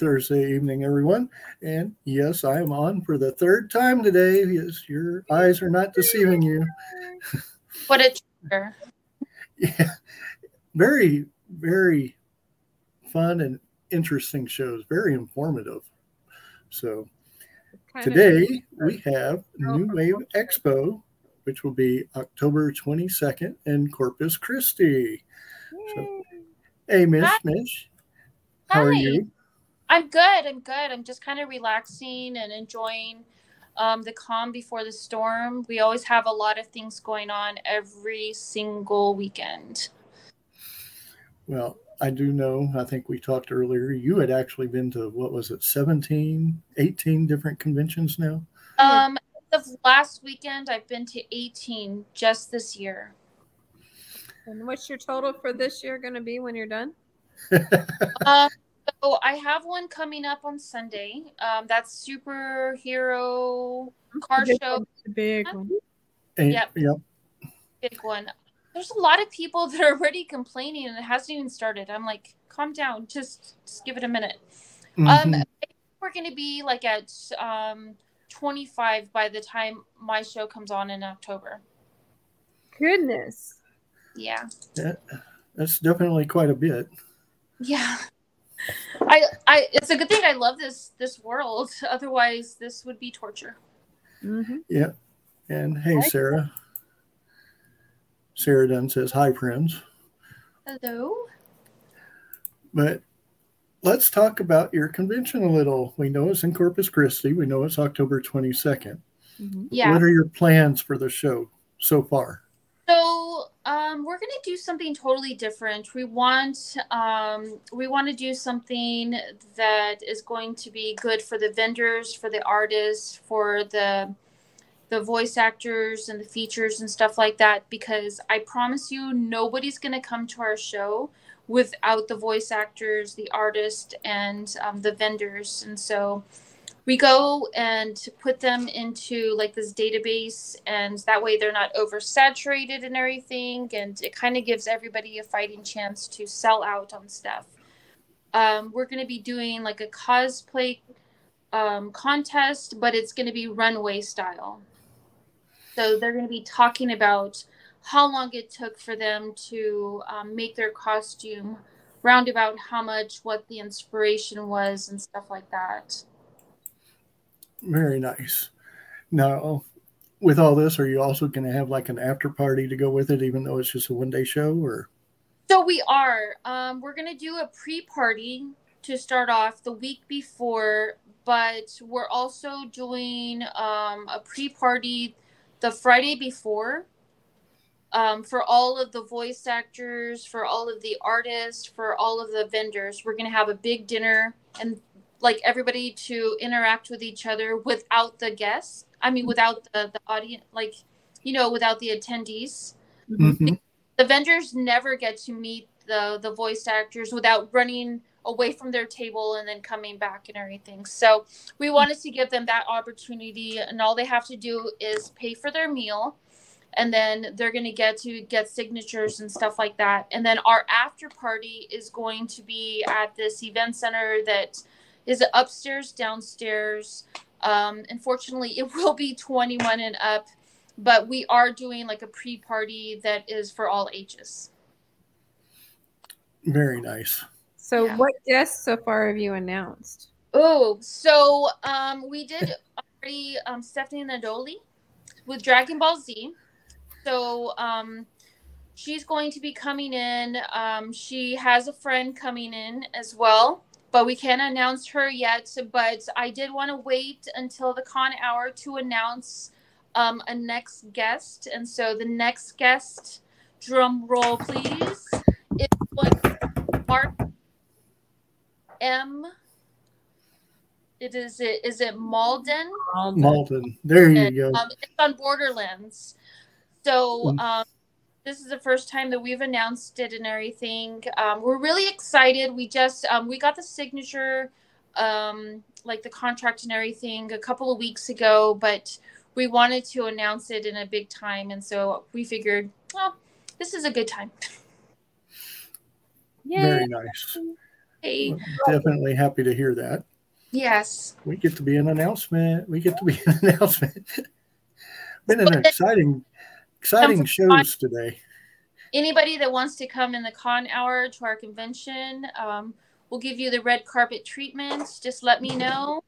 Thursday evening, everyone. And yes, I am on for the third time today. Yes, your eyes are not deceiving you. What a trigger. yeah, very, very fun and interesting shows, very informative. So today we have New Wave Expo, which will be October 22nd in Corpus Christi. So, hey, Miss, Hi. Miss, how are you? I'm good. I'm good. I'm just kind of relaxing and enjoying um, the calm before the storm. We always have a lot of things going on every single weekend. Well, I do know, I think we talked earlier, you had actually been to, what was it, 17, 18 different conventions now? Um, the last weekend, I've been to 18 just this year. And what's your total for this year going to be when you're done? Um, so I have one coming up on Sunday. Um, that's superhero car The big show. the big one. Yep. Yep. big one. There's a lot of people that are already complaining and it hasn't even started. I'm like, calm down, just just give it a minute. Um, Mhm. I think we're gonna be like at um 25 by the time my show comes on in October. Goodness. Yeah, That's definitely quite a bit. yeah. I I it's a good thing I love this this world. Otherwise, this would be torture. hmm Yeah. And hey, Hi. Sarah. Sarah Dunn says, Hi, friends. Hello. But let's talk about your convention a little. We know it's in Corpus Christi. We know it's October 22nd. hmm Yeah. What are your plans for the show so far? So um, we're gonna do something totally different. We want um, we want to do something that is going to be good for the vendors, for the artists, for the the voice actors and the features and stuff like that. Because I promise you, nobody's gonna come to our show without the voice actors, the artist, and um, the vendors. And so we go and put them into like this database and that way they're not oversaturated and everything and it kind of gives everybody a fighting chance to sell out on stuff. Um, we're going to be doing like a cosplay um, contest but it's going to be runway style. So they're going to be talking about how long it took for them to um, make their costume roundabout how much what the inspiration was and stuff like that Very nice. Now, with all this, are you also going to have like an after party to go with it, even though it's just a one day show? Or So we are. Um, we're gonna do a pre-party to start off the week before, but we're also doing um, a pre-party the Friday before. Um, for all of the voice actors, for all of the artists, for all of the vendors, we're gonna have a big dinner and like everybody to interact with each other without the guests. I mean, mm-hmm. without the the audience, like you know, without the attendees Mhm. the vendors never get to meet the the voice actors without running away from their table and then coming back and everything. So we mm-hmm. wanted to give them that opportunity and all they have to do is pay for their meal and then they're going to get to get signatures and stuff like that. And then our after party is going to be at this event center that is it upstairs downstairs. Um, unfortunately, it will be 21 and up but we are doing like a pre-party that is for all ages. very nice. So, Yeah. what guests so far have you announced? Oh, so um, we did already um, Stephanie Nadolny with Dragon Ball Z. So um, she's going to be coming in. Um, she has a friend coming in as well, but we can't announce her yet. But I did want to wait until the con hour to announce um, a next guest. And so the next guest, drum roll please, is going Mark M. It is it is it Mauldin? Malton. There you And, go. um, it's on Borderlands. So Mm. um, this is the first time that we've announced it and everything. Um, we're really excited. We just um, we got the signature, um, like the contract and everything, a couple of weeks ago, but we wanted to announce it in a big time, and so we figured, well, this is a good time. Yay. Very nice. Hey, Definitely happy to hear that. yes. We get to be an announcement. We get to be an announcement. Been an exciting, exciting shows today. Anybody that wants to come in the con hour to our convention, um, we'll give you the red carpet treatment. Just let me know.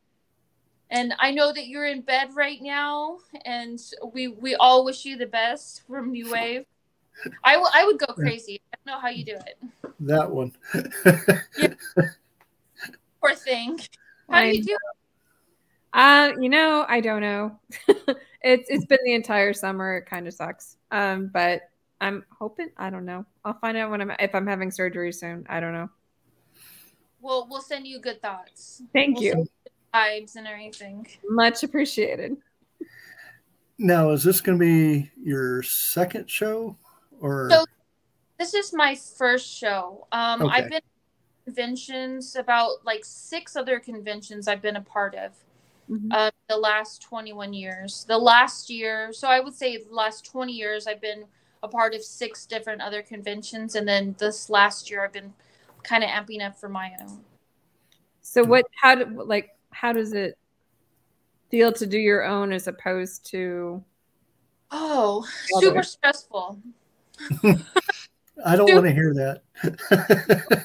And I know that you're in bed right now, and we we all wish you the best from New Wave. I, w- I would go crazy. I don't know how you do it. That one. Poor thing. How do you do? it? Uh, you know, I don't know. it's it's been the entire summer. It kind of sucks. Um, but I'm hoping. I don't know. I'll find out when I'm if I'm having surgery soon. I don't know. We'll we'll send you good thoughts. Thank We'll you. send Vibes and everything. Much appreciated. now, is this going to be your second show, or So- This is my first show. Um, Okay. I've been conventions about like six other conventions I've been a part of. Mhm. uh, the last 21 years. The last year, so I would say the last 20 years, I've been a part of six different other conventions, and then this last year, I've been kind of amping up for my own. So what? How do like? How does it feel to do your own as opposed to? Oh, Other. super stressful, I don't want to hear that.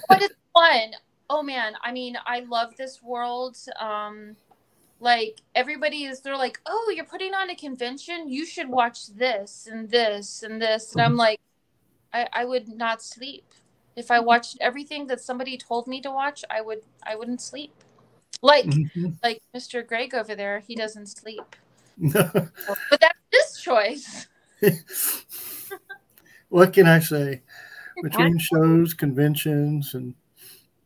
but it's fun. Oh man, I mean, I love this world. Um, like everybody is, they're like, "Oh, you're putting on a convention. You should watch this and this and this." And I'm like, I, I would not sleep if I watched everything that somebody told me to watch. I would, I wouldn't sleep. Like, Mhm. like Mr. Greg over there, he doesn't sleep, but that's his choice. what can I say? Between shows, conventions, and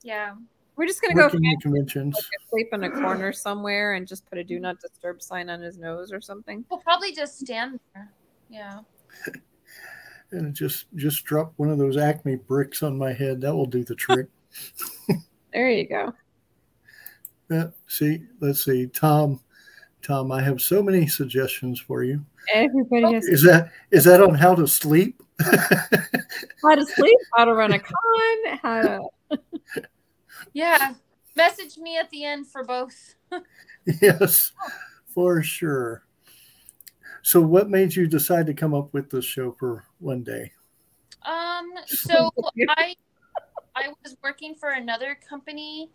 Yeah, we're just gonna go working the conventions, sleep in a corner somewhere and just put a "Do Not Disturb" sign on his nose or something. We'll probably just stand there. Yeah. and just just drop one of those Acme bricks on my head. That will do the trick. There you go. Yeah, see, let's see, Tom. Tom, I have so many suggestions for you. Everybody has Is that is that on how to sleep? how to sleep, how to run a con, how to. Yeah. Message me at the end for both. yes, for sure. So, what made you decide to come up with this show for one day? Um, so I I was working for another company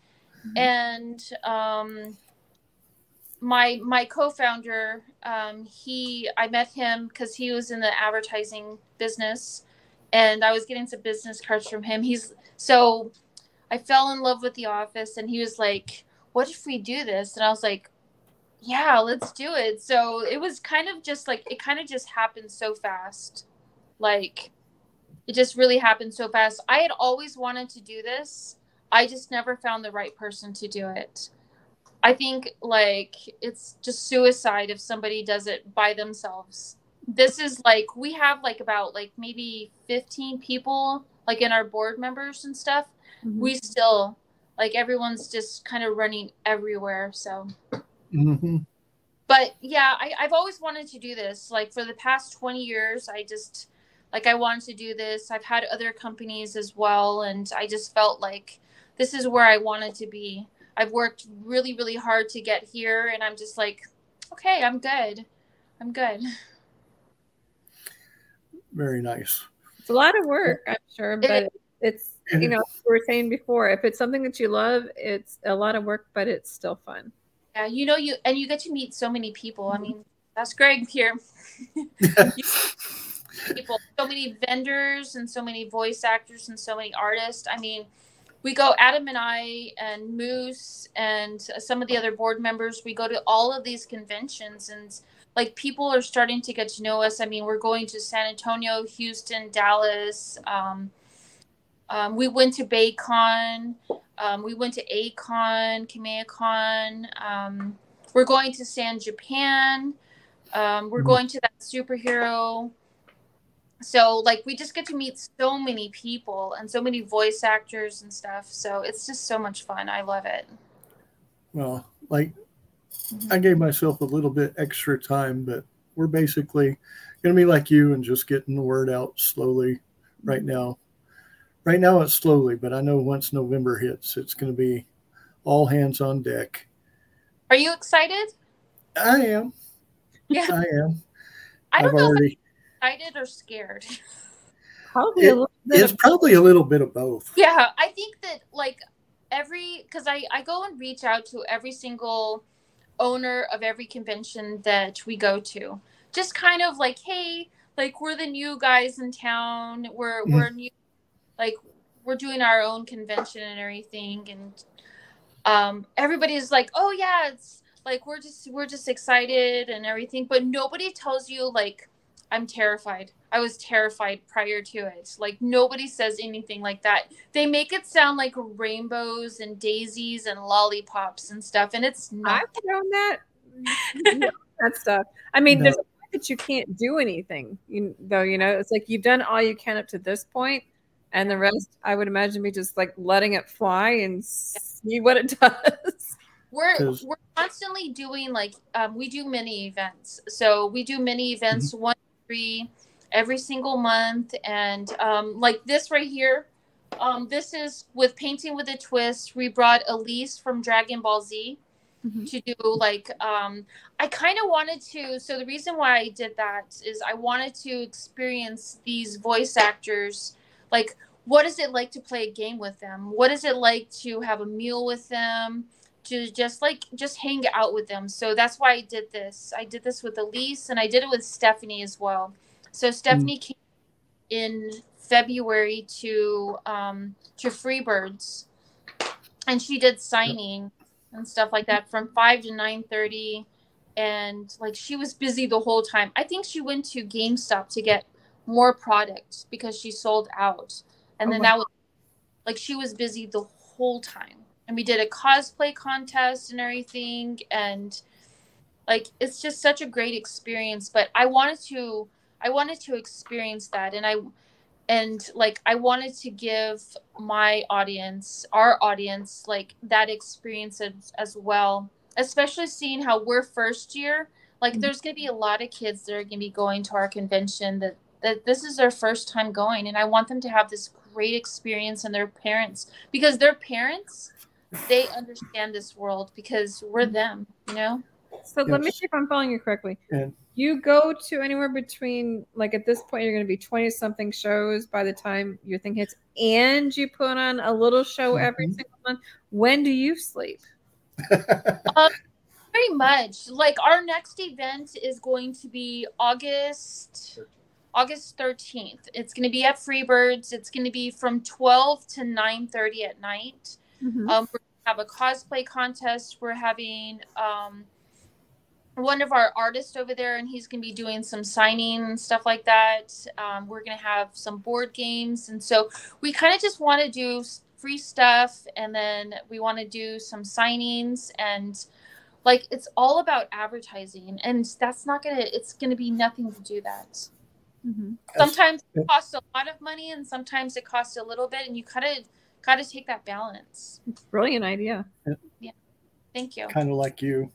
and um my my co-founder um he I met him cuz he was in the advertising business and I was getting some business cards from him. He's so I fell in love with the office and he was like, "What if we do this?" And I was like, "Yeah, let's do it." So it was kind of just like it kind of just happened so fast. Like it just really happened so fast. I had always wanted to do this. I just never found the right person to do it. I think like it's just suicide if somebody does it by themselves. This is like we have like about like maybe 15 people like in our board members and stuff. Mhm. We still like everyone's just kind of running everywhere. So hmm but yeah I, i've always wanted to do this like for the past 20 years i just like i wanted to do this i've had other companies as well and i just felt like this is where i wanted to be i've worked really really hard to get here and i'm just like okay i'm good i'm good Very nice. It's a lot of work, I'm sure, It but it's you know, we were saying before, if it's something that you love, it's a lot of work, but it's still fun. yeah you know you and you get to meet so many people. I mean that's greg here. People so many vendors and so many voice actors and so many artists. I mean we go adam and i and moose and some of the other board members we go to all of these conventions and like people are starting to get to know us. I mean we're going to san antonio houston dallas um, um, we went to baycon um, we went to acon kameacon um, we're going to san japan um, we're Mhm. going to that superhero. So like we just get to meet so many people and so many voice actors and stuff so it's just so much fun. I love it. Well, like I gave myself a little bit extra time, but we're basically going to be like you and just getting the word out slowly right now. Right now it's slowly, but I know once November hits, it's going to be all hands on deck. Are you excited? I am. Yeah. I am. I don't I've know already. if I'm excited or scared. Probably It- a little bit It's of probably a little bit of both. Yeah, I think that like every because I I go and reach out to every single owner of every convention that we go to, just kind of like, hey, like we're the new guys in town. We're Mm. we're new, like we're doing our own convention and everything, and um, everybody's like, oh yeah, it's like we're just we're just excited and everything, but nobody tells you like I'm terrified. I was terrified prior to it. Like nobody says anything like that. They make it sound like rainbows and daisies and lollipops and stuff, and it's not. I've known that that stuff. I mean, No. there's a point that you can't do anything, you, though. You know, it's like you've done all you can up to this point, and the rest, I would imagine, be just like letting it fly and see what it does. We're 'Cause- we're constantly doing like um, we do mini events. So we do mini events Mm-hmm. one three every single month, and um, like this right here. Um, this is with painting with a twist. We brought Elise from Dragon Ball Z. Mhm. to do like um i kind of wanted to so the reason why i did that is i wanted to experience these voice actors like what is it like to play a game with them? What is it like to have a meal with them? To just like just hang out with them. So that's why i did this. I did this with elise and i did it with stephanie as well. So stephanie came in february to um to freebirds and she did signing and stuff like that from 5 to 9.30 and like she was busy the whole time. I think she went to gamestop to get more product because she sold out and Oh, then wow. that was like she was busy the whole time. And we did a cosplay contest and everything. And like it's just such a great experience. But i wanted to i wanted to experience that. And i and like i wanted to give my audience our audience like that experience as, as well. Especially seeing how we're first year like Mhm. there's going to be a lot of kids that are going to be going to our convention that that this is their first time going. And i want them to have this great experience and their parents because their parents they understand this world because we're them you know So let me see if I'm following you correctly. And You go to anywhere between like at this point you're going to be 20 something shows by the time your thing hits and you put on a little show every Mhm. single month. When do you sleep? Very much. Like our next event is going to be August August 13th. It's going to be at Freebirds. It's going to be from 12 to 9:30 at night. Mhm. Um, we're gonna have a cosplay contest. We're having um, one of our artists over there, and he's going to be doing some signing and stuff like that. Um, we're going to have some board games, and so we kind of just want to do free stuff, and then we want to do some signings and like it's all about advertising, and that's not gonna. It's going to be nothing to do that. Mhm. Sometimes it costs a lot of money, and sometimes it costs a little bit, and you kind of got to take that balance. Brilliant idea. Yeah, Thank you. kind of like you,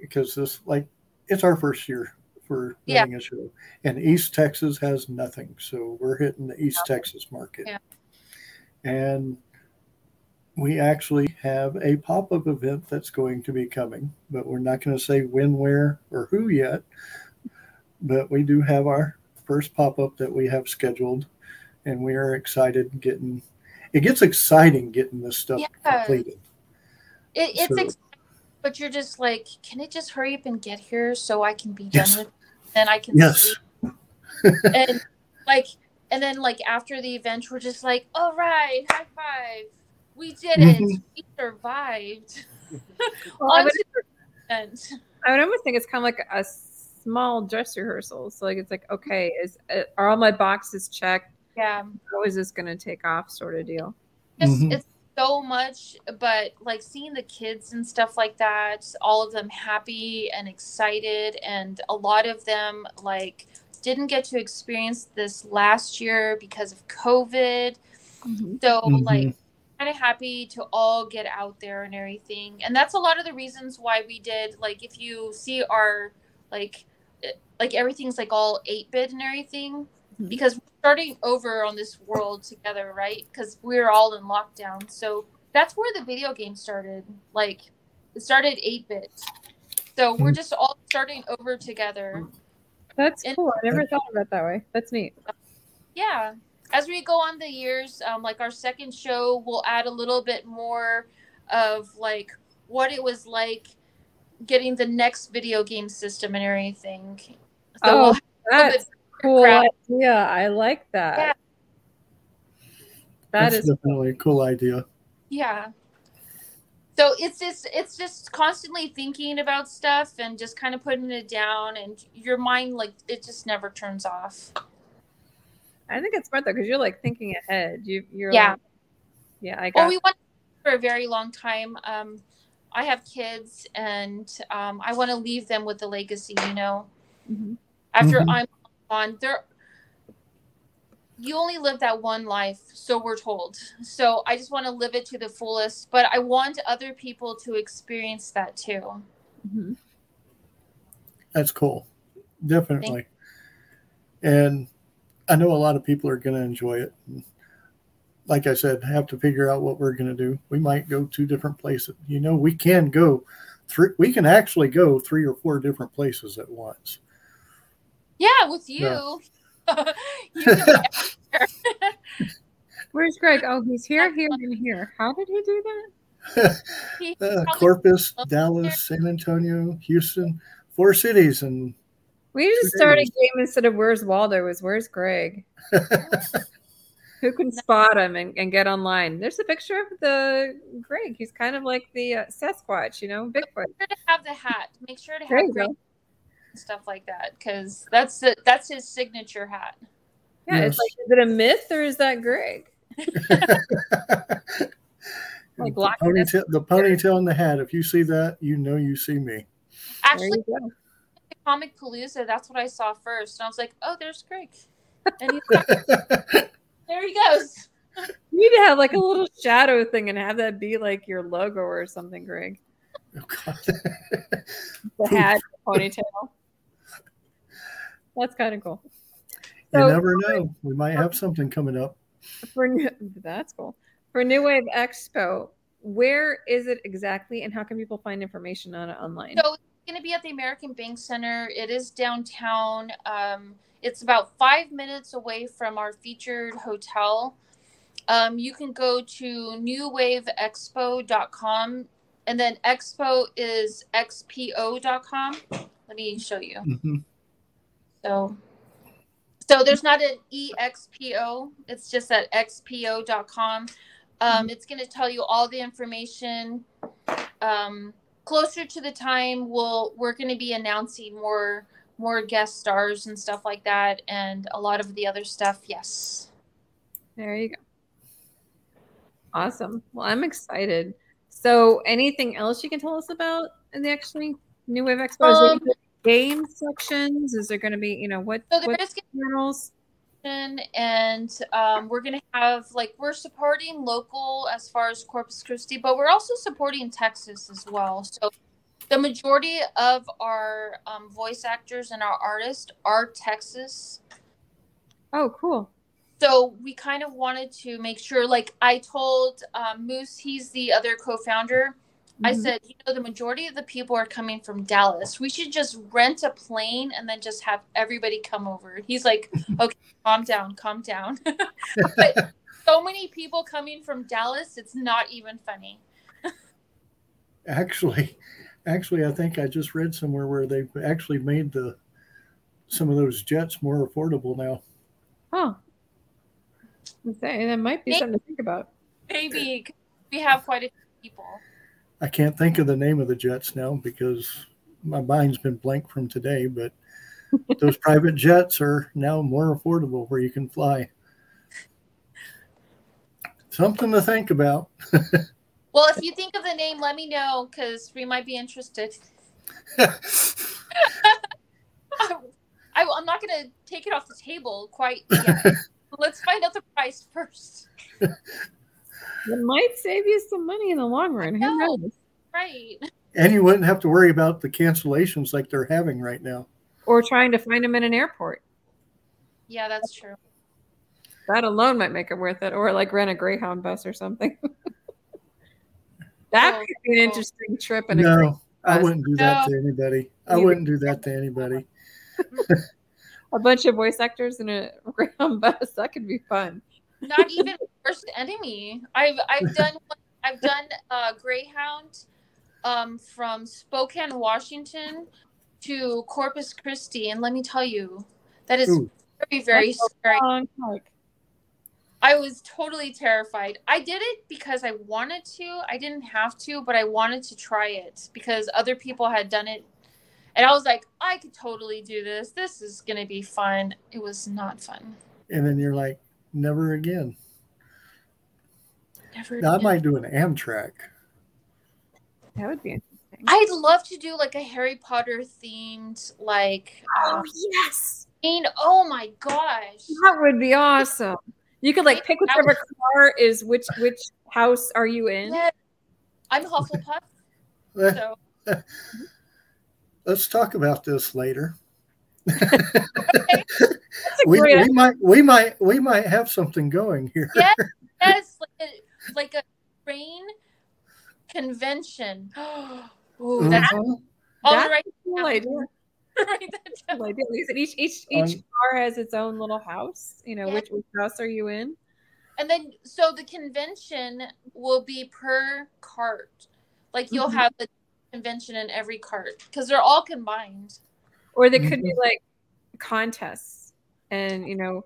because this like it's our first year for Yeah. a show, and East Texas has nothing, so we're hitting the East Texas market, Yeah. and we actually have a pop-up event that's going to be coming, but we're not going to say when, where, or who yet. But we do have our first pop-up that we have scheduled, and we are excited getting. It gets exciting getting this stuff Yeah. completed. It, it's So- ex- but you're just like, can it just hurry up and get here so I can be Yes. done with, and I can Yes. and like, and then like after the event, we're just like, all right, high five, we did it, Mhm. we survived. Well, I On would, to the. I would almost think it's kind of like a small dress rehearsals. So like it's like okay, is uh, are all my boxes checked? Yeah, How is this going to take off? Sort of deal. just Mhm. it's so much but like seeing the kids and stuff like that all of them happy and excited and a lot of them like didn't get to experience this last year because of covid so Mhm. like kind of happy to all get out there and everything and that's a lot of the reasons why we did like if you see our like it- like everything's like all 8-bit and everything because we're starting over on this world together, right? Because we're all in lockdown. So that's where the video game started. Like it started 8 bit. So we're Mhm. just all starting over together. That's And- cool. I never thought of it that way. That's neat. Yeah. As we go on the years, um, like our second show, we'll add a little bit more of like what it was like getting the next video game system and everything. So Oh, we'll have a That's cool crap. idea. I like that. Yeah. That That's is definitely a cool idea. Yeah. So it's just it's just constantly thinking about stuff and just kind of putting it down and your mind like it just never turns off. I think it's smart though because you're like thinking ahead. You you're Yeah. like, yeah. I Well, got we want for a very long time. Um, I have kids and um, I want to leave them with the legacy. You know, Mhm. after Mhm. I'm on, there you only live that one life, so we're told. So I just want to live it to the fullest, but I want other people to experience that too. Mhm. That's cool. Definitely. And I know a lot of people are going to enjoy it. Like I said, have to figure out what we're going to do. We might go two different places. You know, we can go three, we can actually go three or four different places at once. Yeah, with you. Yeah. you can be everywhere. Where's Greg? Oh, he's here, here, and here. How did he do that? Uh, Corpus, Dallas, San Antonio, Houston, four cities. And We just started a game instead of Where's Waldo. was Where's Greg? Who can spot him and, and get online? There's a picture of the Greg. He's kind of like the uh, Sasquatch, you know, Bigfoot. Make sure to have the hat. Make sure to have you great stuff like that because that's the, that's his signature hat. Yeah, it's like, is it a myth or is that Greg? Like the, ponytail, the ponytail and the hat. If you see that, you know you see me. Actually. Comicpalooza, that's what I saw first, and I was like, "Oh, there's Greg," and he's there he goes. You need to have like a little shadow thing and have that be like your logo or something, Greg. Oh, God. The Poof. hat, ponytail. That's kind of cool. you So- never know. We might have something coming up. For new, that's cool. For New Wave Expo, where is it exactly, and how can people find information on it online? So it's going to be at the American Bank Center. It is downtown. Um, it's about five minutes away from our featured hotel. Um, you can go to newwaveexpo.com, and then expo is xpo.com. Let me show you. Mhm. So, so there's not an expo. It's just at xpo.com. Um, it's going to tell you all the information. Um, closer to the time, we'll we're going to be announcing more more guest stars and stuff like that, and a lot of the other stuff. Yes. There you go. Awesome. Well, I'm excited. So, anything else you can tell us about in the actually New Wave Expo? Is there Um, game sections? Is there going to be, you know, what, So there what is channels? And um, we're going to have like we're supporting local as far as Corpus Christi, but we're also supporting Texas as well. So the majority of our um, voice actors and our artists are Texas. Oh, cool. So we kind of wanted to make sure, like I told um, Moose, he's the other co-founder. I Mhm. said, you know, the majority of the people are coming from Dallas. We should just rent a plane and then just have everybody come over. He's like, okay, calm down, calm down. but so many people coming from Dallas, it's not even funny. Actually, actually, I think I just read somewhere where they've actually made the some of those jets more affordable now. Huh. I'm that might be Maybe- something to think about. Maybe we have quite a few people. I can't think of the name of the jets now because my mind's been blank from today, but those private jets are now more affordable where you can fly. Something to think about. Well, if you think of the name, let me know because we might be interested. I, I'm not going to take it off the table quite yet. Let's find out the price first. It might save you some money in the long run. Who knows? Right. and you wouldn't have to worry about the cancellations like they're having right now. Or trying to find them in an airport. Yeah, that's true. That alone might make it worth it, or like rent a Greyhound bus or something. that Oh, could be an oh. interesting trip. And a great No, I bus. wouldn't do that No. to anybody. I You- wouldn't do that to anybody. a bunch of voice actors in a Greyhound bus. That could be fun. Not even worst enemy. I've I've done I've done uh, Greyhound um, from Spokane, Washington, to Corpus Christi, and let me tell you, that is Ooh. very very That's a scary. I was totally terrified. I did it because I wanted to. I didn't have to, but I wanted to try it because other people had done it. And I was like, I could totally do this. This is going to be fun. It was not fun. And then you're like, never again. Never. Now, I might do an Amtrak. That would be interesting. I'd love to do like a Harry Potter themed, like, um, yes, scene. oh my gosh. that would be awesome. You could like pick That whichever car is which which house are you in? Yeah. I'm Hufflepuff, so Let's talk about this later. That's We, we might we might we might have something going here. Yeah. yes, like a, like a train convention. Oh, that's Mhm. all That's right. cool idea. Write. Cool idea. Each each each Um, car has its own little house. You know, Yeah. which, which house are you in? And then, so the convention will be per cart. Like you'll Mhm. have the convention in every cart because they're all combined. Or they could mm-hmm. be like contests and you know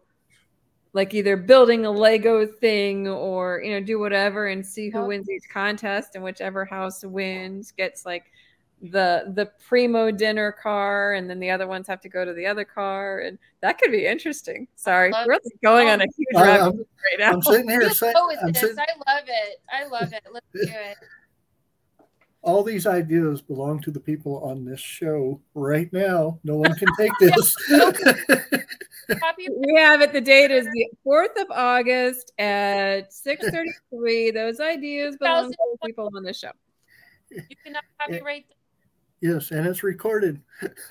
like either building a Lego thing or you know do whatever and see who Oh. wins each contest and whichever house wins gets like the the primo dinner car and then the other ones have to go to the other car and that could be interesting. Sorry, we're really going on a oh. huge I- I'm- right now. I'm sitting here saying I'm sitting, I love it. I love it. Let's do it. all these ideas belong to the people on this show right now. No one can take this. We have it. The date is the fourth of August at six thirty-three. Those ideas belong to the people on the show. You cannot copyright. yes, and it's recorded.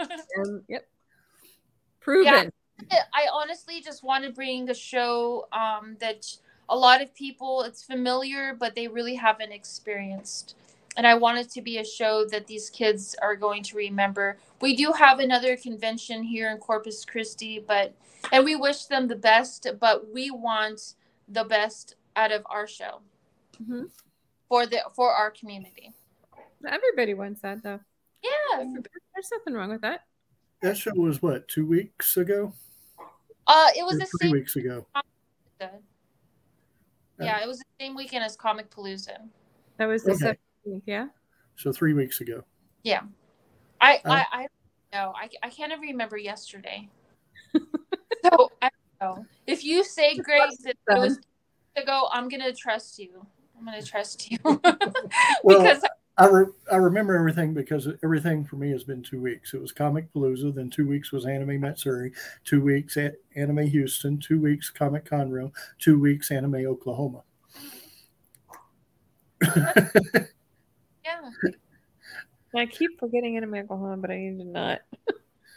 Um, yep, proven. I honestly just want to bring a show um, that a lot of people it's familiar, but they really haven't experienced. And I want it to be a show that these kids are going to remember. We do have another convention here in Corpus Christi, but and we wish them the best, but we want the best out of our show Mhm. for the for our community. Everybody wants that, though. Yeah. There's nothing wrong with that. That show was what two weeks ago? Uh, it was Or the three same. weeks ago. Yeah, it was the same weekend as Comicpalooza. That was the Okay. 17th, yeah. So three weeks ago. Yeah. I, Uh, I, I know. I, I can't even remember yesterday. so I don't know. If you say, Greg, that it was ago, I'm gonna trust you. I'm gonna trust you Well, because I, re- I remember everything because everything for me has been two weeks. It was Comicpalooza, then two weeks was Anime Matsuri, two weeks at Anime Houston, two weeks Comic Conroe, two weeks Anime Oklahoma. yeah, I keep forgetting Anime Oklahoma, but I need to not.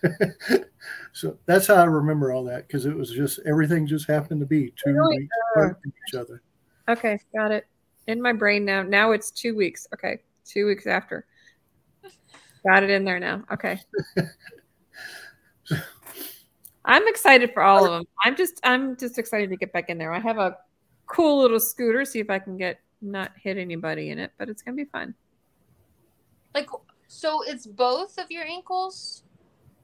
so that's how I remember all that because it was just everything just happened to be two Really? weeks apart from each oh. other. Okay, got it. In my brain now. Now it's two weeks. Okay, two weeks after. Got it in there now. Okay. I'm excited for all of them. I'm just I'm just excited to get back in there. I have a cool little scooter. See if I can get not hit anybody in it, but it's gonna be fun. Like so. It's both of your ankles,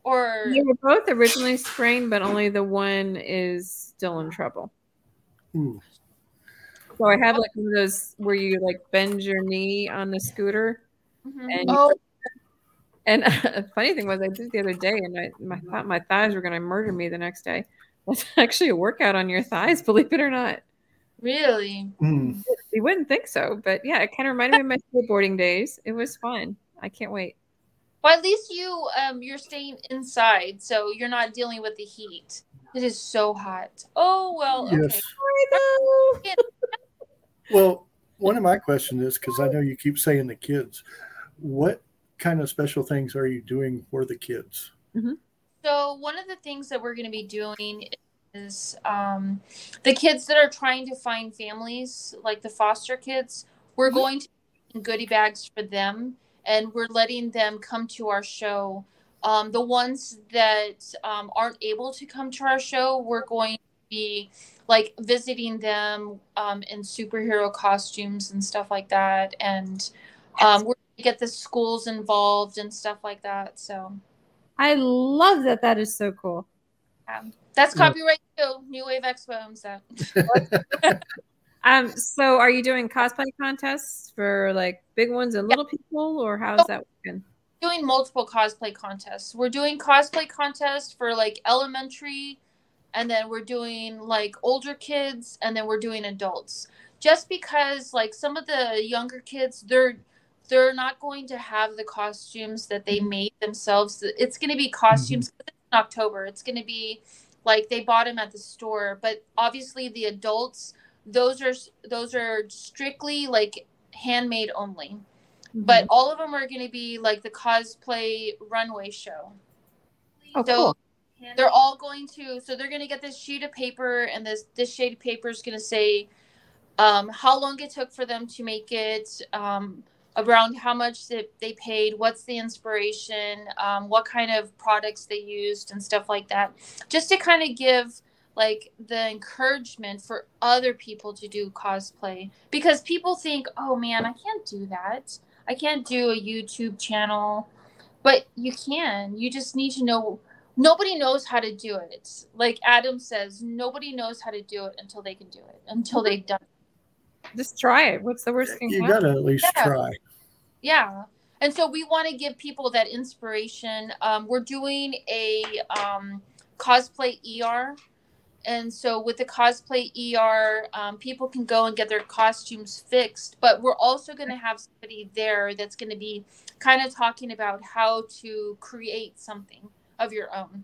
or They were both originally sprained, but only the one is still in trouble. Ooh. So I have like one of those where you like bend your knee on the scooter. Mhm. and- oh, And the funny thing was, I did it the other day, and I my, thought my thighs were going to murder me the next day. That's actually a workout on your thighs, believe it or not. Really? Mm. You wouldn't think so, but yeah, it kind of reminded me of my skateboarding days. It was fun. I can't wait. Well, at least you um you're staying inside, so you're not dealing with the heat. It is so hot. Oh well. Okay. Yes. Well, one of my questions is because I know you keep saying the kids, what kind of special things are you doing for the kids? So one of the things that we're going to be doing is um, the kids that are trying to find families, like the foster kids, we're Mm-hmm. going to goodie bags for them, and we're letting them come to our show. Um, the ones that um, aren't able to come to our show, we're going to be like visiting them um, in superhero costumes and stuff like that, and um, we're going to get the schools involved and stuff like that. So. I love that. That is so cool. Um, that's Yeah. copyright too. New Wave Expo owns that. Um, so are you doing cosplay contests for like big ones and little people, or how's that working? Doing multiple cosplay contests. We're doing cosplay contests for like elementary, and then we're doing like older kids, and then we're doing adults. Just because like some of the younger kids, they're they're not going to have the costumes that they made themselves. It's going to be costumes in October. It's going to be like they bought them at the store, but obviously the adults those are those are strictly like handmade only. But all of them are going to be like the cosplay runway show. Oh, so cool. they're all going to so they're going to get this sheet of paper and this this sheet of paper is going to say um, how long it took for them to make it um, around how much that they paid what's the inspiration um, what kind of products they used and stuff like that just to kind of give like the encouragement for other people to do cosplay because people think oh man i can't do that i can't do a youtube channel but you can you just need to know nobody knows how to do it like adam says nobody knows how to do it until they can do it until they've done it Just try it. What's the worst thing? You happen? got to at least Yeah. try. Yeah. And so we want to give people that inspiration. Um, we're doing a um, cosplay er and so with the cosplay er um, people can go and get their costumes fixed but we're also going to have somebody there that's going to be kind of talking about how to create something of your own.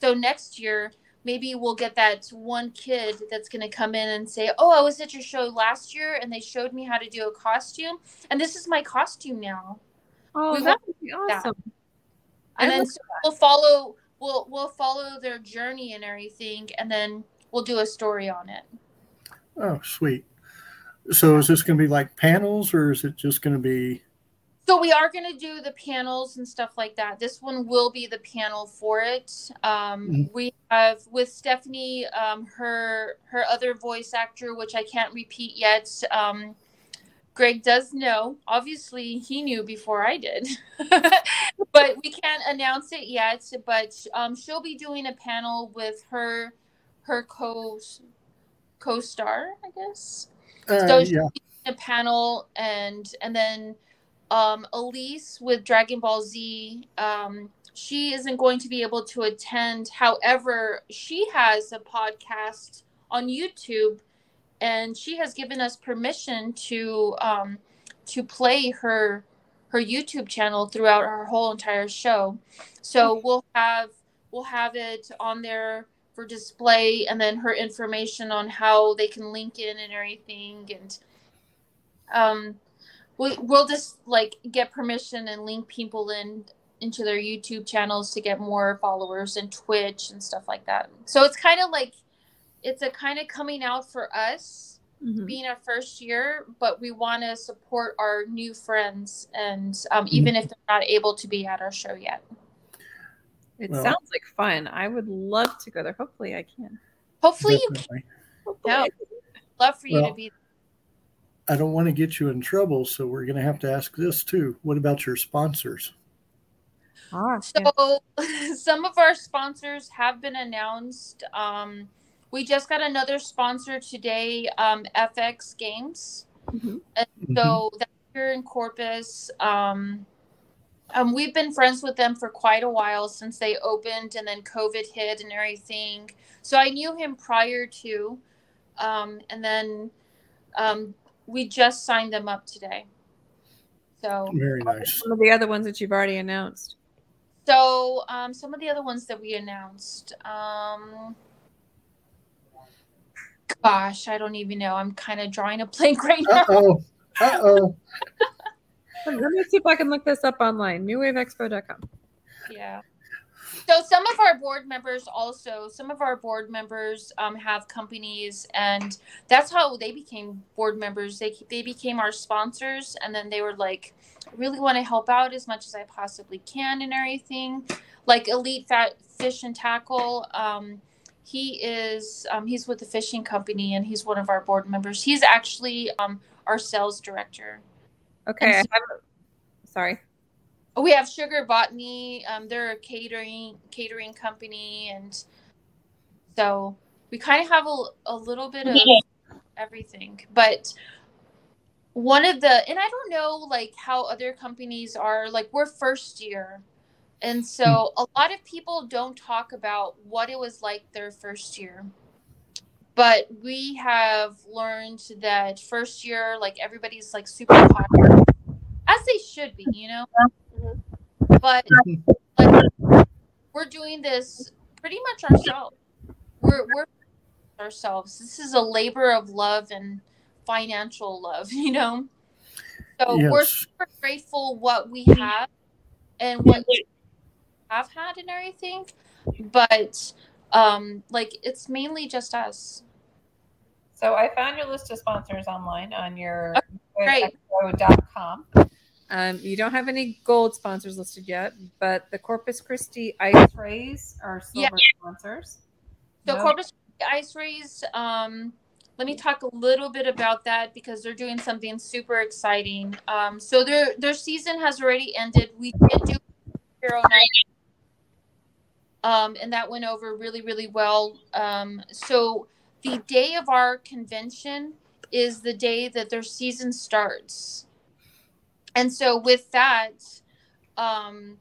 So next year maybe we'll get that one kid that's going to come in and say oh i was at your show last year and they showed me how to do a costume and this is my costume now Oh, We that would be that. awesome. and I then so we'll follow we'll we'll follow their journey and everything and then we'll do a story on it Oh, sweet. So is this going to be like panels or is it just going to be? So we are going to do the panels and stuff like that. This one will be the panel for it. Um, Mhm. we have with stephanie um, her her other voice actor which i can't repeat yet um, greg does know. Obviously he knew before i did. But we can't announce it yet but um, she'll be doing a panel with her her co co-star i guess. Uh, So- yeah. a panel and and then um elise with dragon ball z um she isn't going to be able to attend. However she has a podcast on youtube and she has given us permission to um to play her her youtube channel throughout our whole entire show. So we'll have we'll have it on there for display and then her information on how they can link in and everything and um we, we'll just like get permission and link people in into their youtube channels to get more followers and twitch and stuff like that so it's kind of like it's a kind of coming out for us Mhm. being our first year but we want to support our new friends and um, even if they're not able to be at our show yet It Well- sounds like fun. I would love to go there. Hopefully, I can. hopefully you can Hopefully Yeah. Love for you Well, to be I don't want to get you in trouble, so we're going to have to ask this too. What about your sponsors? Ah, yeah. So some of our sponsors have been announced. Um, we just got another sponsor today, um, FX Games. Mhm. So that's here in Corpus. Um, um, we've been friends with them for quite a while since they opened, and then COVID hit and everything. So I knew him prior to, um, and then um, we just signed them up today. So Very nice. Some of the other ones that you've already announced. So, um, some of the other ones that we announced. Um, gosh, I don't even know. I'm kind of drawing a blank right Uh now. oh. Uh oh. Let me see if I can look this up online. NewWaveExpo.com. Yeah. So some of our board members also, some of our board members um, have companies, and that's how they became board members. They they became our sponsors, and then they were like, I really want to help out as much as I possibly can and everything. Like Elite Fat Fish and Tackle, um, he is um, he's with the fishing company, and he's one of our board members. He's actually um, our sales director. Okay, have, sorry. We have Sugar Botany. Um, they're a catering catering company, and so we kind of have a, a little bit of everything. But one of the, and I don't know like how other companies are. Like we're first year, and so a lot of people don't talk about what it was like their first year. But we have learned that first year, like everybody's like super popular, as they should be, you know but like, we're doing this pretty much ourselves. We're we're ourselves. This is a labor of love and financial love, you know. So Yes. we're super grateful what we have and what we have had and everything, but um, like it's mainly just us. So I found your list of sponsors online on your great. Um, you don't have any gold sponsors listed yet, but the Corpus Christi Ice Rays are silver sponsors. So No? Corpus Christi Ice Rays, um, let me talk a little bit about that because they're doing something super exciting. Um, so their their season has already ended. We did do Hero Night, um, and that went over really really well. Um, so the day of our convention is the day that their season starts, and so with that, um,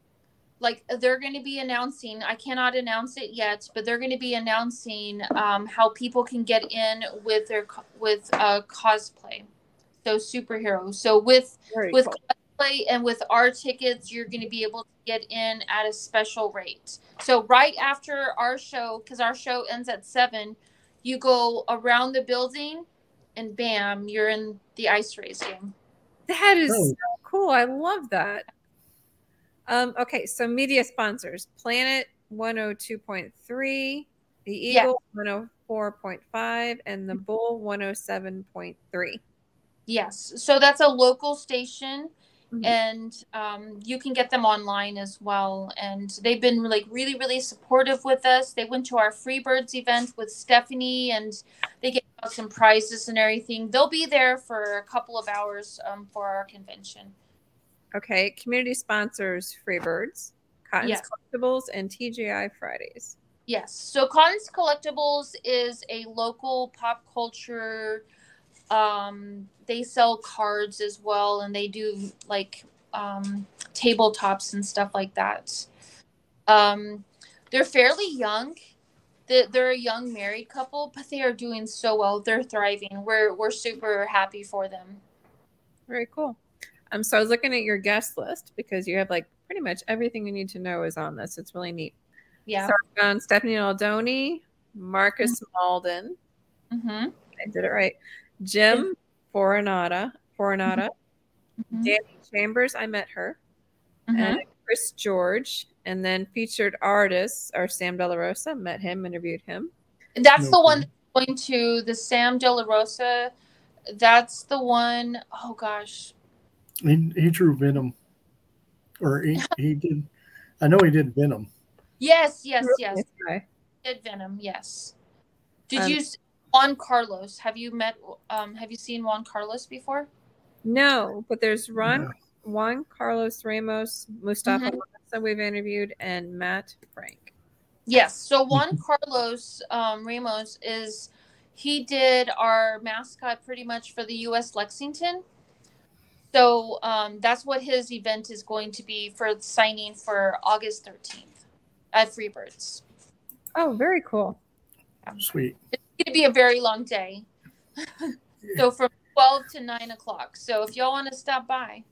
like they're going to be announcing i cannot announce it yet but they're going to be announcing um, how people can get in with their co- with uh, cosplay so superheroes so with Very with cool. cosplay and with our tickets you're going to be able to get in at a special rate so right after our show because our show ends at seven you go around the building and bam you're in the Ice Rays game That is Oh. Cool. I love that. Um, okay, so media sponsors Planet 102.3, The Yeah. Eagle 104.5, and The Bull 107.3. yes so that's a local station Mhm. and um, you can get them online as well. And they've been like really, really supportive with us. They went to our Freebirds event with Stephanie, and they gave out some prizes and everything. They'll be there for a couple of hours um, for our convention. Okay, community sponsors Freebirds, Cotton's Yes. Collectibles, and TGI Fridays. Yes. So Cotton's Collectibles is a local pop culture. Um, they sell cards as well, and they do like um, tabletops and stuff like that. Um, they're fairly young. They- They're a young married couple, but they are doing so well. They're thriving. We're we're super happy for them. Very cool. Um, so I was looking at your guest list because you have like pretty much everything you need to know is on this. It's really neat. Yeah. So I found Stephanie Nadolny, Marcus Mauldin. Mm-hmm. I did it right. Jim Foronda, Foronda, Mm-hmm. Dani Chambers. I met her. And Chris George. And then featured artists are Sam De La Rosa. Met him, interviewed him. That's No the one that's going to the Sam De La Rosa. That's the one oh gosh. He, he drew Venom, or he, he did. I know he did Venom. Yes, yes, yes. Nice guy. Did Venom? Yes. Did Um, you s- Juan Carlos? Have you met? Um, have you seen Juan Carlos before? No, but there's Ron, Yeah. Juan Carlos Ramos, Mustafa Mhm. Lassa we've interviewed, and Matt Frank. Yes. So Juan Carlos um, Ramos is he did our mascot pretty much for the U.S. Lexington. So um, that's what his event is going to be for signing for August 13th at Freebirds. Oh, very cool. Sweet. It's going to be a very long day. so from 12 to 9 o'clock. So if y'all want to stop by.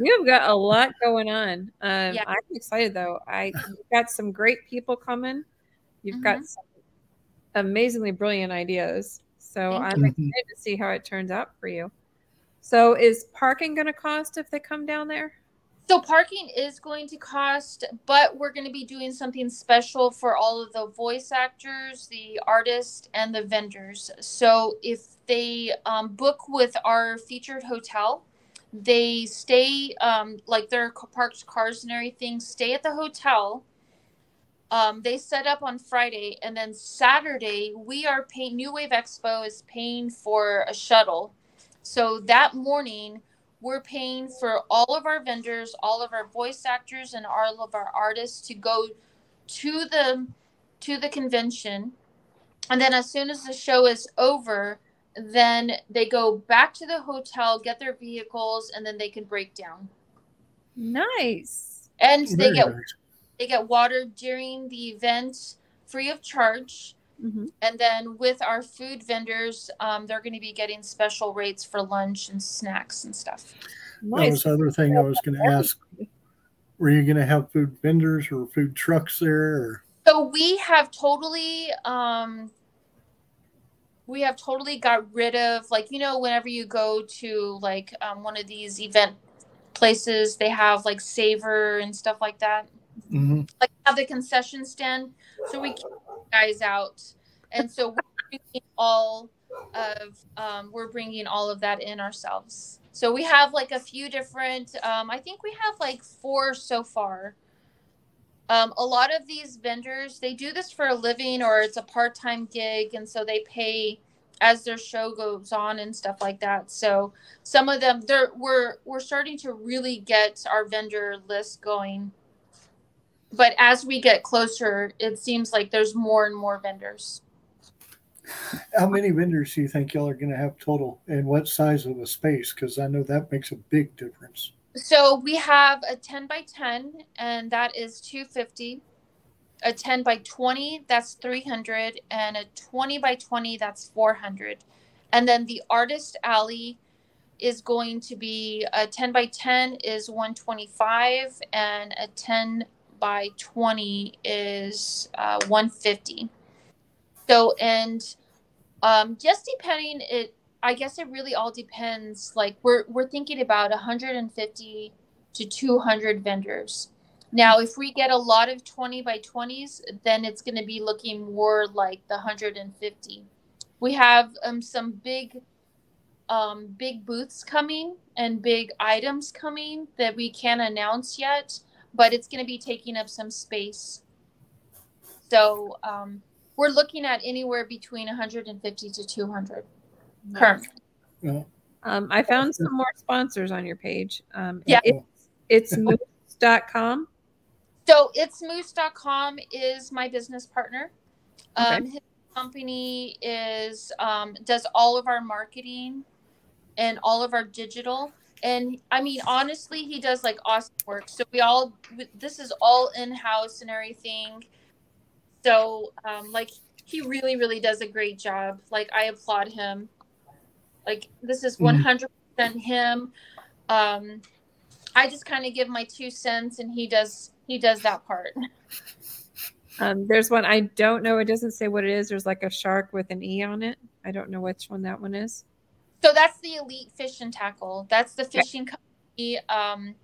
You've got a lot going on. Um, Yeah. I'm excited though. I you've got some great people coming. You've got Mhm. some amazingly brilliant ideas. So Thank I'm you. excited to see how it turns out for you. So is parking going to cost if they come down there? So parking is going to cost, but we're going to be doing something special for all of the voice actors, the artists, and the vendors. So if they um, book with our featured hotel, they stay um, like their parked cars and everything stay at the hotel. Um, they set up on Friday, and then Saturday we are paying. New Wave Expo is paying for a shuttle, so that morning we're paying for all of our vendors, all of our voice actors, and all of our artists to go to the to the convention. And then as soon as the show is over, then they go back to the hotel, get their vehicles, and then they can break down. Nice. And oh, they Very get nice. they get water during the event free of charge. Mm-hmm. And then with our food vendors, um, they're going to be getting special rates for lunch and snacks and stuff. That Nice. was the other thing I was going to ask. Were you going to have food vendors or food trucks there? Or? So we have totally um we have totally got rid of like you know whenever you go to like um, one of these event places they have like savor and stuff like that Mhm. like have the concession stand so we keep guys out. And so we're all of um, we're bringing all of that in ourselves. So we have like a few different um, i think we have like four so far. Um, a lot of these vendors they do this for a living or it's a part-time gig and so they pay as their show goes on and stuff like that. So some of them they're we're we're starting to really get our vendor list going but as we get closer it seems like there's more and more vendors How many vendors do you think y'all are going to have total, and what size of a space? Because I know that makes a big difference. So we have a 10 by 10, and that is 250. A 10 by 20, that's 300. And a 20 by 20, that's 400. And then the artist alley is going to be a 10 by 10 is 125, and a 10 by 20 is uh, 150. So, and um, just depending, it I guess it really all depends. Like we're we're thinking about 150 to 200 vendors. Now, if we get a lot of 20 by 20s, then it's going to be looking more like the 150. We have um, some big um, big booths coming and big items coming that we can't announce yet, but it's going to be taking up some space. So um, we're looking at anywhere between 150 to 200 currently. Well, Um, I found some more sponsors on your page. Um, Yeah. It's, it's moose.com. So it's moose.com is my business partner. Okay. Um, his company is um, does all of our marketing and all of our digital. And I mean, honestly, he does like awesome work. So we all this is all in house and everything. So um, like he really, really does a great job. Like I applaud him. Like this is Mhm. one hundred percent him. Um, I just kind of give my two cents, and he does he does that part. Um, there's one I don't know. It doesn't say what it is. There's like a shark with an E on it. I don't know which one that one is. So that's the Elite Fish and Tackle. That's the fishing company. Um,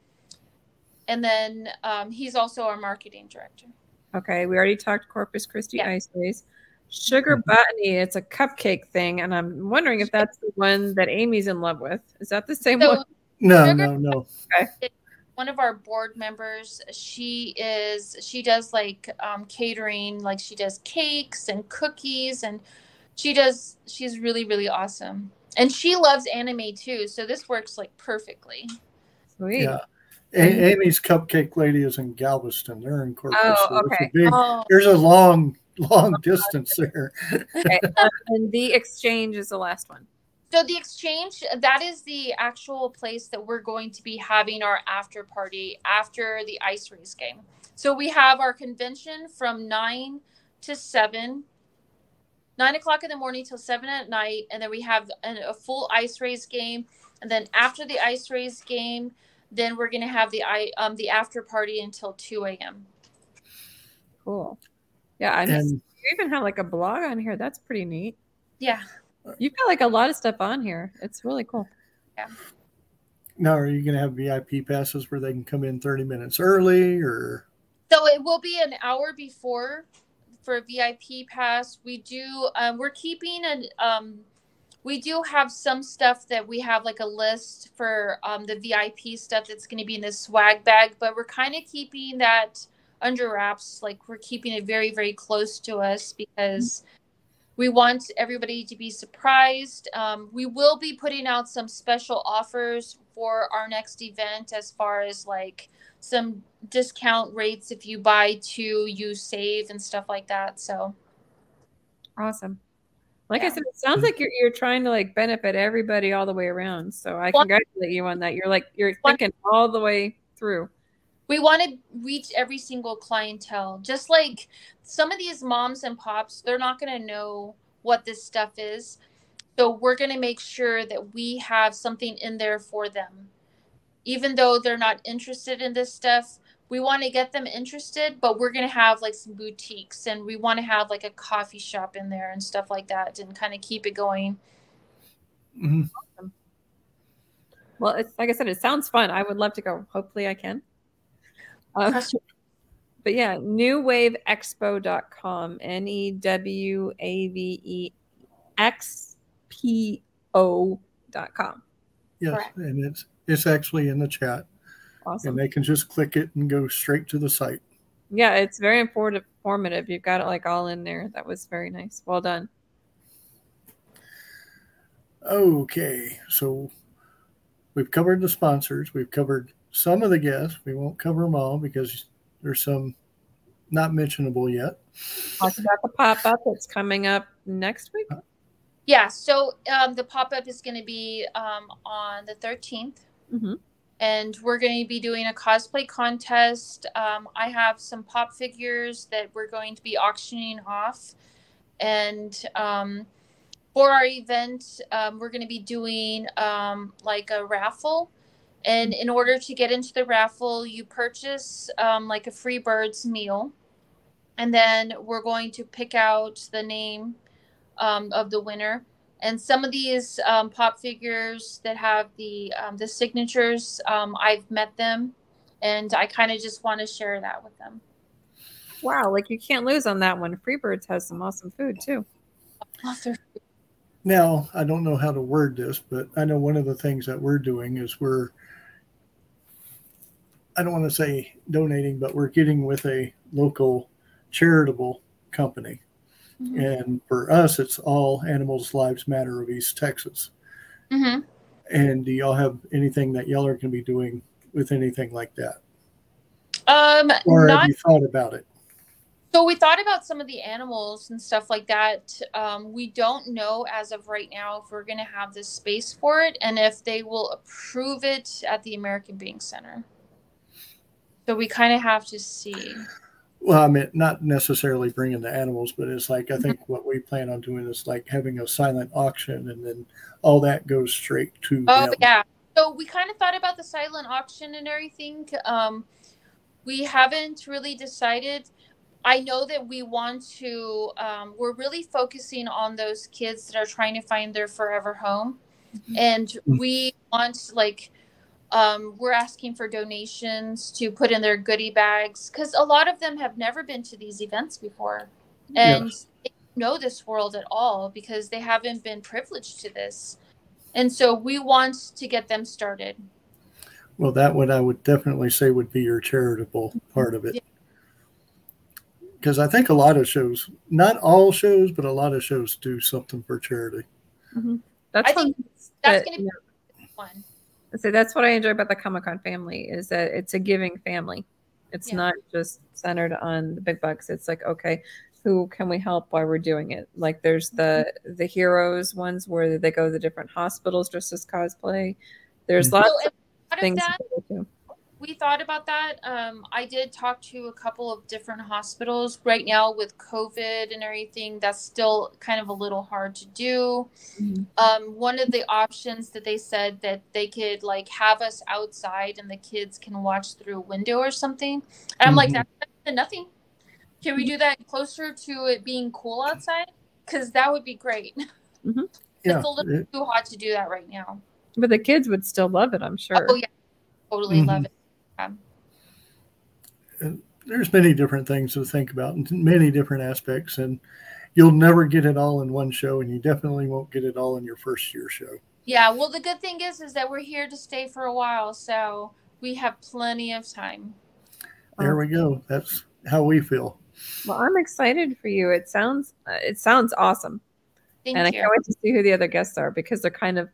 and then um, he's also our marketing director. Okay, we already talked Corpus Christi Yeah. Ice Rays. Sugar Botany, it's a cupcake thing, and I'm wondering if that's the one that Amy's in love with. Is that the same So one? no, Sugar- no, no. one of our board members, she is she does like um, catering, like she does cakes and cookies, and she does she's really really awesome. And she loves anime too, so this works like perfectly. Sweet. Yeah. A- Amy's Cupcake Lady is in Galveston. They're in Corpus. Oh, so okay. big- Oh, there's a long, long distance there. Okay. um, and the exchange is the last one. So the exchange, that is the actual place that we're going to be having our after party after the Ice Rays game. So we have our convention from nine to seven, nine o'clock in the morning till seven at night, and then we have an, a full Ice Rays game. And then after the Ice Rays game, then we're gonna have the i um the after party until two a.m. Cool. Yeah, I missed, And you even have like a blog on here. That's pretty neat. Yeah, You've got like a lot of stuff on here. It's really cool. Yeah. Now, are you going to have VIP passes where they can come in 30 minutes early or? So it will be an hour before for a VIP pass. We do, um, we're keeping an, um, we do have some stuff that we have like a list for um, the VIP stuff that's going to be in this swag bag, but we're kind of keeping that under wraps. Like we're keeping it very, very close to us because we want everybody to be surprised. Um, we will be putting out some special offers for our next event as far as like some discount rates if you buy two, you save and stuff like that. So awesome. Like yeah. I said, it sounds like you're you're trying to like benefit everybody all the way around. So I congratulate you on that. You're like you're thinking all the way through. We want to reach every single clientele. Just like some of these moms and pops, they're not going to know what this stuff is. So we're going to make sure that we have something in there for them. Even though they're not interested in this stuff, we want to get them interested, but we're going to have like some boutiques and we want to have like a coffee shop in there and stuff like that and kind of keep it going. Mm-hmm. Awesome. Well, it's like I said, it sounds fun. I would love to go. Hopefully, I can. Um, but yeah, newwaveexpo.com, N E W A V E X P O.com. Yes, Correct. and it's it's actually in the chat. Awesome. And they can just click it and go straight to the site. Yeah, it's very informative. You've got it like all in there. That was very nice. Well done. Okay, so we've covered the sponsors. We've covered some of the guests. We won't cover them all because there's some not mentionable yet. Talk about the pop up that's coming up next week. Yeah, so um, the pop up is going to be um, on the 13th. Mm-hmm. And we're going to be doing a cosplay contest. Um, I have some pop figures that we're going to be auctioning off. And um, for our event, um, we're going to be doing um, like a raffle and in order to get into the raffle, you purchase um, like a Freebirds meal. And then we're going to pick out the name um, of the winner. And some of these um, pop figures that have the um, the signatures, um, I've met them, and I kind of just want to share that with them. Wow, like you can't lose on that one. Freebirds has some awesome food too. Awesome. Now, I don't know how to word this, but I know one of the things that we're doing is we're I don't want to say donating, but we're getting with a local charitable company. Mm-hmm. And for us, it's all Animals Lives Matter of East Texas. Mm-hmm. And do y'all have anything that y'all are going to be doing with anything like that? Um, or not, have you thought about it? So we thought about some of the animals and stuff like that. Um, we don't know as of right now if we're going to have this space for it and if they will approve it at the American Bank Center. So we kind of have to see. Well, I mean, not necessarily bringing the animals, but it's like I think what we plan on doing is like having a silent auction, and then all that goes straight to. Oh them. yeah, so we kind of thought about the silent auction and everything. Um, we haven't really decided. I know that we want to. Um, we're really focusing on those kids that are trying to find their forever home, mm-hmm. and we want like um, we're asking for donations to put in their goodie bags because a lot of them have never been to these events before and yes. they know this world at all because they haven't been privileged to this. And so we want to get them started. Well, that one I would definitely say would be your charitable part of it. Because yeah. I think a lot of shows, not all shows, but a lot of shows do something for charity. Mm-hmm. That's I think that's going to be yeah. one so that's what I enjoy about the Comic Con family is that it's a giving family. It's yeah. not just centered on the big bucks. It's like, okay, who can we help while we're doing it? Like there's the mm-hmm. the heroes ones where they go to the different hospitals just as cosplay. There's mm-hmm. lots of things. That, we thought about that. Um, I did talk to a couple of different hospitals right now with COVID and everything. That's still kind of a little hard to do. Mm-hmm. Um, one of the options that they said that they could like have us outside and the kids can watch through a window or something. And I'm mm-hmm. like, that's nothing. Can we do that closer to it being cool outside? Because that would be great. Mm-hmm. Yeah, it's a little too hot to do that right now. But the kids would still love it, I'm sure. Oh yeah, totally love it. There's many different things to think about and many different aspects, and you'll never get it all in one show, and you definitely won't get it all in your first year show. Yeah, well, the good thing is, is that we're here to stay for a while, so we have plenty of time. There we go. That's how we feel. Well, I'm excited for you. It sounds uh, it sounds awesome, Thank you. and I can't wait to see who the other guests are because they're kind of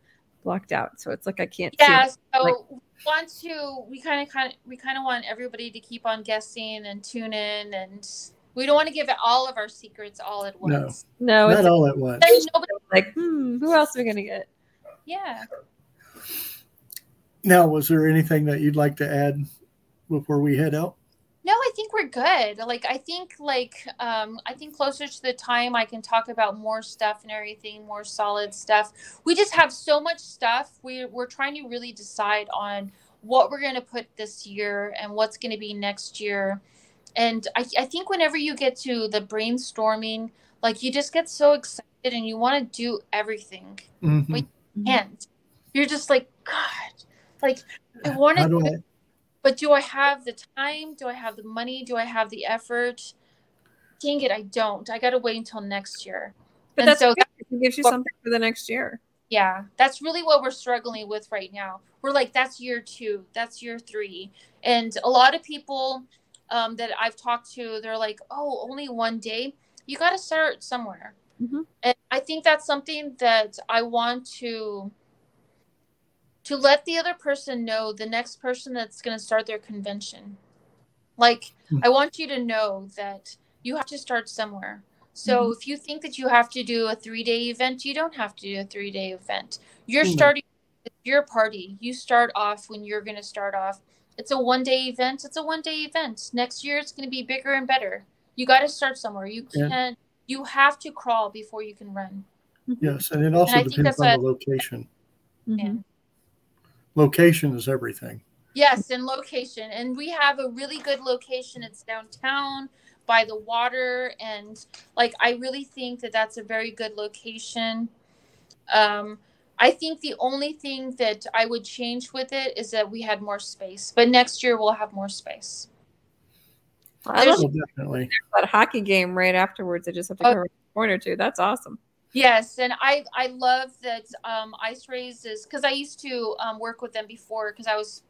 blocked out. So it's like I can't yeah, see. so like- we want to we kind of kind of we kind of want everybody to keep on guessing and tune in, and we don't want to give all of our secrets all at once. No, no Not it's all at once. There's nobody. like hmm, who else are we gonna get? Yeah. Now, was there anything that you'd like to add before we head out? No, I think we're good. Like I think like um I think closer to the time I can talk about more stuff and everything, more solid stuff. We just have so much stuff. We we're trying to really decide on what we're gonna put this year and what's gonna be next year. And I, I think whenever you get to the brainstorming, like you just get so excited and you want to do everything. Mhm. can't. you're just like, God, like I want to but do I have the time? Do I have the money? Do I have the effort? Dang it, I don't. I got to wait until next year. But And that's so good. It gives you something for the next year. Yeah, that's really what we're struggling with right now. We're like, that's year two, that's year three. And a lot of people um, that I've talked to, they're like, oh, only one day. You got to start somewhere. Mhm. And I think that's something that I want to to let the other person know the next person that's going to start their convention. Like Hmm. I want you to know that you have to start somewhere. So if you think that you have to do a 3-day event, you don't have to do a 3-day event. You're Mhm. starting your party. You start off when you're going to start off. It's a one-day event. It's a one-day event. Next year it's going to be bigger and better. You got to start somewhere. You can't you have to crawl before you can run. yes, and it also And depends that's on the location. Mhm. Location is everything. Yes, and location. And we have a really good location. It's downtown by the water. And like, I really think that that's a very good location. Um, I think the only thing that I would change with it is that we had more space. But next year we'll have more space. I There's- love definitely. that hockey game right afterwards. I just have to Oh. go around the corner too. That's awesome. Yes, and I I love that um, Ice Rays is because I used to um, work with them before because I was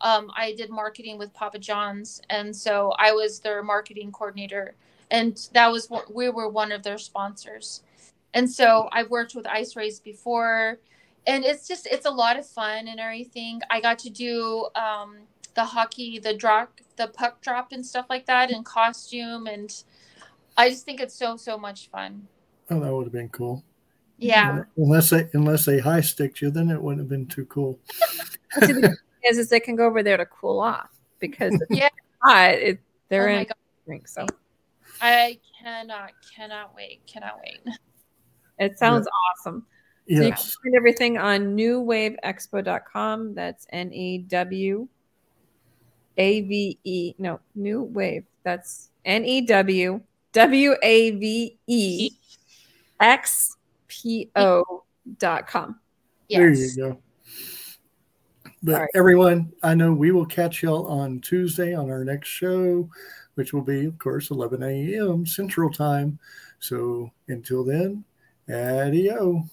um, I did marketing with Papa John's and so I was their marketing coordinator and that was what we were one of their sponsors, and so I've worked with Ice Rays before, and it's just it's a lot of fun and everything. I got to do um, the hockey, the drop, the puck drop and stuff like that in costume, and I just think it's so so much fun. Oh, that would have been cool. Yeah. Unless they unless they high sticked you, then it wouldn't have been too cool. See, the is, is they can go over there to cool off because Yeah. hot. It, they're Oh in God. drink, so I cannot, cannot wait, cannot wait. it sounds awesome. So you can find everything on newwaveexpo.com. That's N E W A V E. No, New Wave. That's N E W W A V E X P O dot com. There you go. But All right. everyone, I know we will catch y'all on Tuesday on our next show, which will be, of course, 11 a.m. Central Time. So until then, adios.